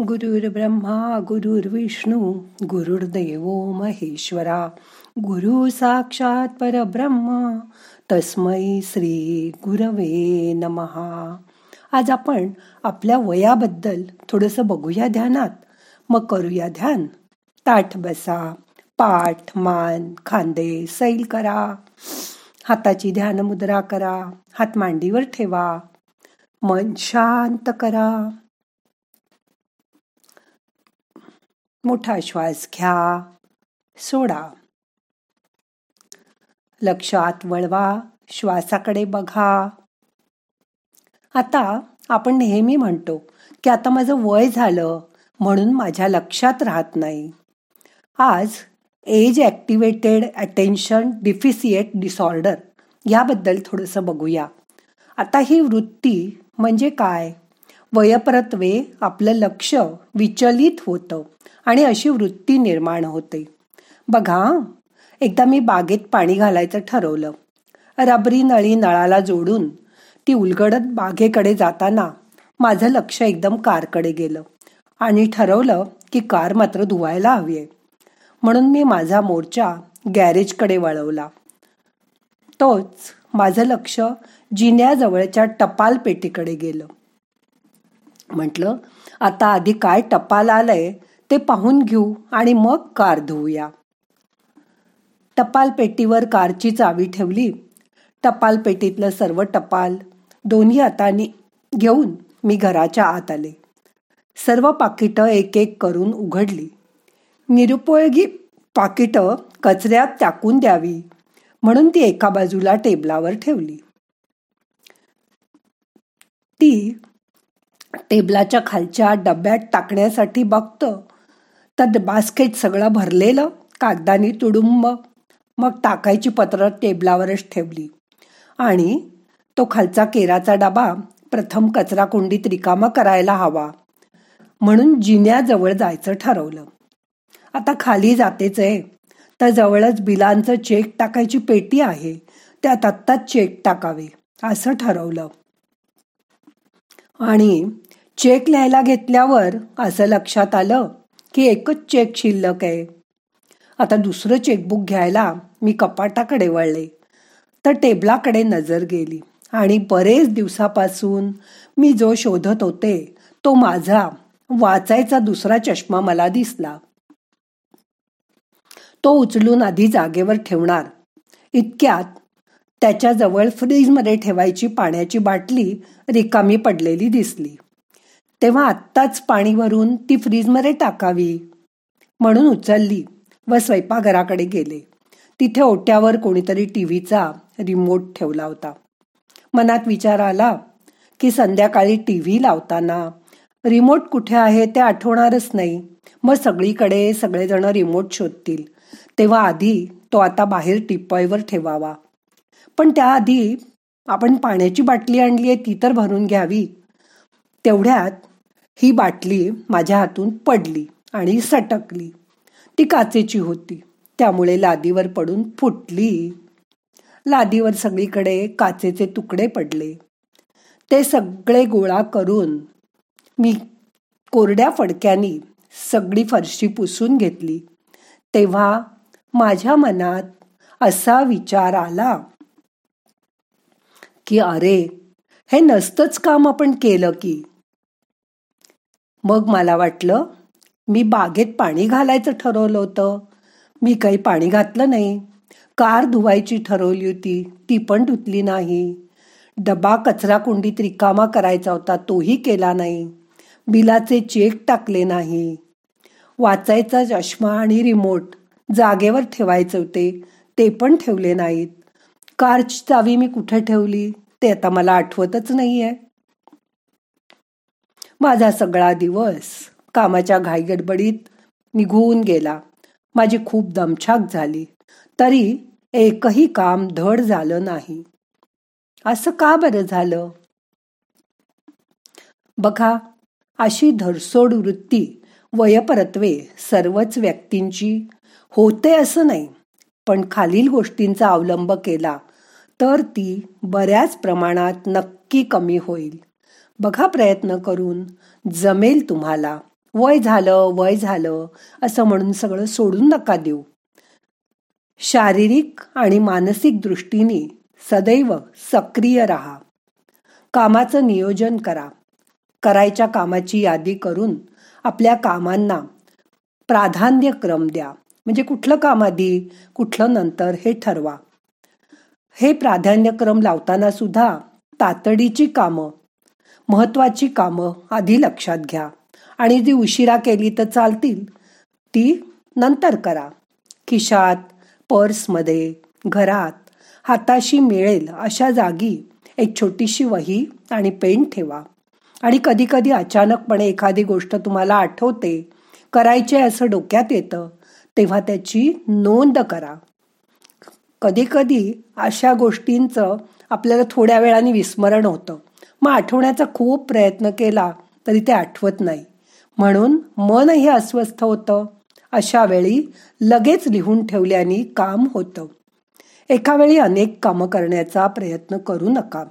गुरुर् ब्रह्मा गुरुर्विष्णू गुरुर्देव महेश्वरा गुरु साक्षात परब्रह्म तस्मै श्री गुरवे नमहा आज आपण आपल्या वयाबद्दल थोडंसं बघूया ध्यानात. मग करूया ध्यान. ताठ बसा पाठ मान खांदे सैल करा. हाताची ध्यान मुद्रा करा. हात मांडीवर ठेवा. मन शांत करा. मोठा श्वास घ्या. सोडा. लक्षात वळवा. श्वासाकडे बघा. आता आपण नेहमी म्हणतो की आता माझं वय झालं म्हणून माझ्या लक्षात राहत नाही. आज एज ॲक्टिवेटेड अटेन्शन डिफिसिएट डिसऑर्डर याबद्दल थोडंसं बघूया. आता ही वृत्ती म्हणजे काय? वयप्रत्वे आपलं लक्ष विचलित होतं आणि अशी वृत्ती निर्माण होते. बघा एकदा मी बागेत पाणी घालायचं ठरवलं. रबरी नळी नळाला जोडून ती उलगडत बागेकडे जाताना माझं लक्ष एकदम कारकडे गेलं आणि ठरवलं की कार मात्र धुवायला हवी आहे. म्हणून मी माझा मोर्चा गॅरेजकडे वळवला. तोच माझं लक्ष जिन्याजवळच्या टपाल पेटीकडे गेलं. म्हटलं आता आधी काय टपाल आलंय ते पाहून घेऊ आणि मग कार धुवूया टपाल पेटीवर कारची चावी ठेवली. टपाल पेटीतलं सर्व टपाल दोन्ही हातांनी घेऊन मी घराच्या आत आले. सर्व पाकिटं एक एक करून उघडली. निरुपयोगी पाकिटं कचऱ्यात टाकून द्यावी म्हणून ती एका बाजूला टेबलावर ठेवली. ती टेबलाच्या खालच्या डब्यात टाकण्यासाठी बघतं. तर बास्केट सगळं भरलेलं कागदाने तुडुंब. मग टाकायची पत्र टेबलावरच ठेवली. आणि तो खालचा केराचा डबा प्रथम कचरा कुंडीत रिकामा करायला हवा. म्हणून जिन्याजवळ जायचं ठरवलं. आता खाली जातेच आहे. तर जवळच बिलांचं चेक टाकायची पेटी आहे. त्यात आत्ताच चेक टाकावे असं ठरवलं. आणि चेक लिहायला घेतल्यावर असं लक्षात आलं की एकच चेक शिल्लक आहे. आता दुसरं चेकबुक घ्यायला मी कपाटाकडे वळले. तर टेबलाकडे नजर गेली आणि बरेच दिवसापासून मी जो शोधत होते तो माझा वाचायचा दुसरा चष्मा मला दिसला. तो उचलून आधी जागेवर ठेवणार. इतक्यात त्याच्याजवळ फ्रीजमध्ये ठेवायची पाण्याची बाटली रिकामी पडलेली दिसली. तेव्हा आत्ताच पाणी भरून ती फ्रीजमध्ये टाकावी म्हणून उचलली व स्वयंपाकघराकडे गेले. तिथे ओट्यावर कोणीतरी टी व्हीचा रिमोट ठेवला होता. मनात विचार आला की संध्याकाळी टी व्ही लावताना रिमोट कुठे आहे ते आठवणारच नाही. मग सगळीकडे सगळेजण रिमोट शोधतील. तेव्हा आधी तो आता बाहेर टिपॉयवर ठेवावा. पण त्याआधी आपण पाण्याची बाटली आणली आहे ती तर भरून घ्यावी. तेवढ्यात ही बाटली माझ्या हातून पडली आणि सटकली. ती काचेची होती. त्यामुळे लादीवर पडून फुटली. लादीवर सगळीकडे काचेचे तुकडे पडले. ते सगळे गोळा करून मी कोरड्या फडक्यानी सगळी फरशी पुसून घेतली. तेव्हा माझ्या मनात असा विचार आला की अरे हे नसतंच काम आपण केलं की. मग मला वाटलं मी बागेत पाणी घालायचं ठरवलं होतं. मी काही पाणी घातलं नाही. कार धुवायची ठरवली होती ती पण धुतली नाही. डबा कचरा कुंडीत रिकामा करायचा होता तोही केला नाही. बिलाचे चेक टाकले नाही. वाचायचा चष्मा आणि रिमोट जागेवर ठेवायचे होते ते पण ठेवले नाहीत. कारची चावी मी कुठे ठेवली? ते आता मला आठवतच नाहीये. माझा सगळा दिवस कामाच्या घाईगडबडीत निघून गेला. माझी खूप दमछाक झाली. तरी एकही काम धड झालं नाही. असं का बरं झालं? बघा अशी धरसोड वृत्ती वयपरत्वे सर्वच व्यक्तींची होते असं नाही पण खालील गोष्टींचा अवलंब केला. तर ती बऱ्याच प्रमाणात नक्की कमी होईल. बघा प्रयत्न करून जमेल तुम्हाला. वय झालं वय झालं असं म्हणून सगळं सोडून नका देऊ. शारीरिक आणि मानसिक दृष्टीने सदैव सक्रिय राहा. कामाचं नियोजन करा. करायच्या कामाची यादी करून आपल्या कामांना प्राधान्यक्रम द्या. म्हणजे कुठलं काम आधी कुठलं नंतर हे ठरवा. हे प्राधान्यक्रम लावताना सुद्धा तातडीची कामं महत्वाची कामं आधी लक्षात घ्या. आणि जी उशिरा केली तर चालतील ती नंतर करा. खिशात पर्समध्ये घरात हाताशी मिळेल अशा जागी एक छोटीशी वही आणि पेन ठेवा. आणि कधीकधी अचानकपणे एखादी गोष्ट तुम्हाला आठवते करायचे असं डोक्यात येतं तेव्हा त्याची नोंद करा. कधी कधी अशा गोष्टींचं आपल्याला थोड्या वेळाने विस्मरण होतं. मग आठवण्याचा खूप प्रयत्न केला तरी ते आठवत नाही. म्हणून मनही अस्वस्थ होतं. अशा वेळी लगेच लिहून ठेवल्याने काम होतं. एका वेळी अनेक कामं करण्याचा प्रयत्न करू नका.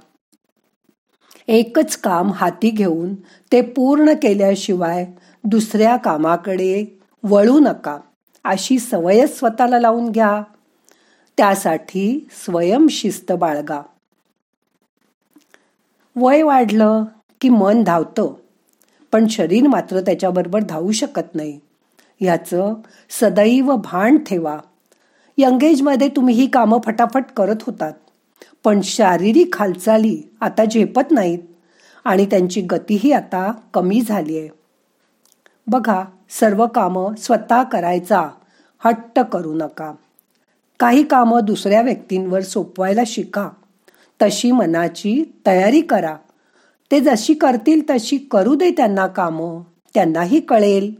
एकच काम हाती घेऊन ते पूर्ण केल्याशिवाय दुसऱ्या कामाकडे वळू नका. अशी सवयच स्वतःला लावून घ्या. त्यासाठी स्वयंशिस्त बाळगा. वय वाढलं की मन धावतं पण शरीर मात्र त्याच्याबरोबर धावू शकत नाही. ह्याचं सदैव भान ठेवा. यंगेजमध्ये तुम्ही ही कामं फटाफट करत होतात पण शारीरिक हालचाली आता झेपत नाहीत आणि त्यांची गतीही आता कमी झाली आहे बघा सर्व कामं स्वतः करायचा हट्ट करू नका. काही कामं दुसऱ्या व्यक्तींवर सोपवायला शिका. तशी मनाची तयारी करा. ते जशी करतील तशी करू दे त्यांना कामं. त्यांनाही कळेल.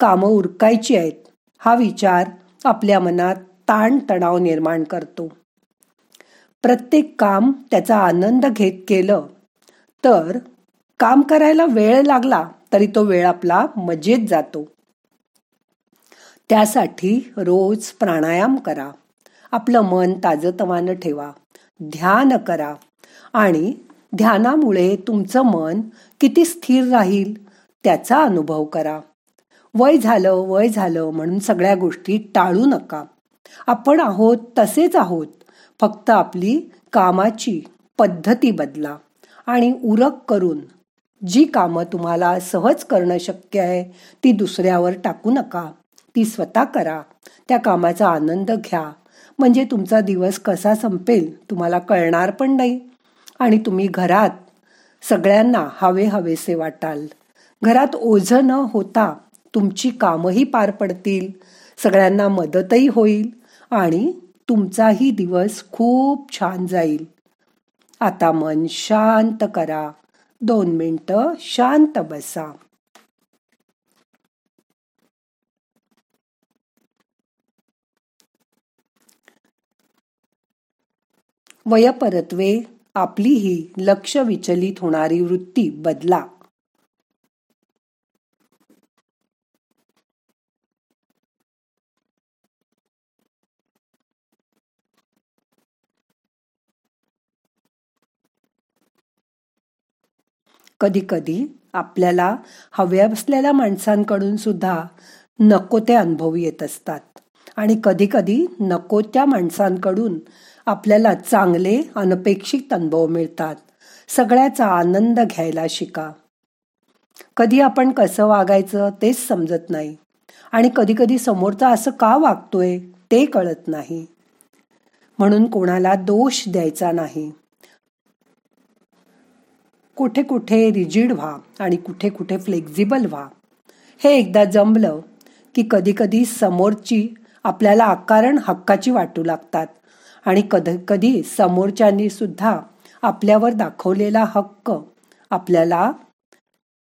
कामं उरकायची आहेत. हा विचार आपल्या मनात ताणतणाव निर्माण करतो. प्रत्येक काम त्याचा आनंद घेत केलं तर काम करायला वेळ लागला तरी तो वेळ आपला मजेत जातो. त्यासाठी रोज प्राणायाम करा. आपलं मन ताजतवानं ठेवा. ध्यान करा. आणि ध्यानामुळे तुमचं मन किती स्थिर राहील त्याचा अनुभव करा. वय झालं वय झालं म्हणून सगळ्या गोष्टी टाळू नका. आपण आहोत तसेच आहोत. फक्त आपली कामाची पद्धती बदला आणि उरक करून. जी कामं तुम्हाला सहज करणं शक्य आहे ती दुसऱ्यावर टाकू नका. ती स्वतः करा. त्या कामाचा आनंद घ्या. म्हणजे तुमचा दिवस कसा संपेल तुम्हाला कळणार पण नाही. आणि तुम्ही घरात सगळ्यांना हवे हवेसे वाटाल. घरात ओझ न होता तुमची कामही पार पडतील सगळ्यांना मदतही होईल आणि तुमचाही दिवस खूप छान जाईल. आता मन शांत करा. दोन मिनटं शांत बसा. वयपरत्वे आपली ही लक्ष विचलित होणारी वृत्ती बदला. कधी कधी आपल्याला हव्या असलेल्या माणसांकडून सुद्धा नको ते अनुभव येत असतात. आणि कधीकधी नको त्या माणसांकडून आपल्याला चांगले अनपेक्षित अनुभव मिळतात. सगळ्याचा आनंद घ्यायला शिका. कधी आपण कसं वागायचं तेच समजत नाही. आणि कधीकधी समोरचा असं का वागतोय ते कळत नाही. म्हणून कोणाला दोष द्यायचा नाही. कुठे कुठे रिजिड व्हा आणि कुठे कुठे फ्लेक्झिबल व्हा. हे एकदा जमलं की कधीकधी समोरची आपल्याला आकारण हक्काची वाटू लागतात. आणि कधी कधी समोरच्यांनी सुद्धा आपल्यावर दाखवलेला हक्क आपल्याला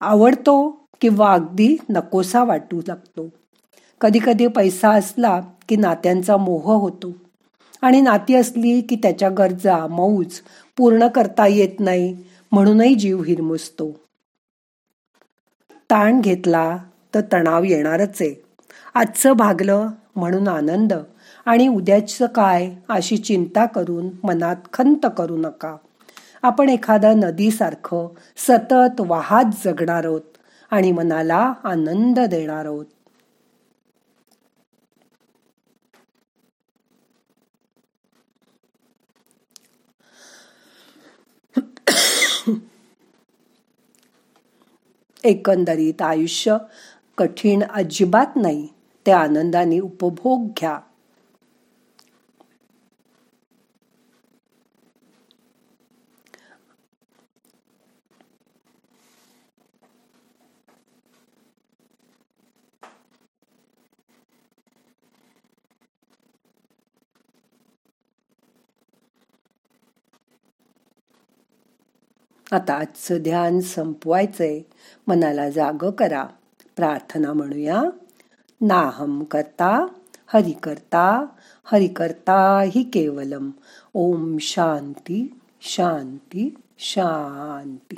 आवडतो किंवा अगदी नकोसा वाटू लागतो. कधी कधी पैसा असला की नात्यांचा मोह होतो. आणि नाती असली की त्याच्या गरजा मौज पूर्ण करता येत नाही म्हणूनही जीव हिरमुसतो. ताण घेतला तर तणाव येणारच आहे. आजचं भागलं म्हणून आनंद आणि उद्याचं काय अशी चिंता करून मनात खंत करू नका. आपण एखादा नदीसारखं सतत वाहात जगणार आहोत आणि मनाला आनंद देणार आहोत. एकंदरीत आयुष्य कठीण अजिबात नाही. ते आनंदाने उपभोग घ्या. आता आजचं ध्यान संपवायचंय. मनाला जाग करा. प्रार्थना म्हणूया. नाहम करता हरि करता हरि करता हि केवलम. ओम शांती शांती शांती.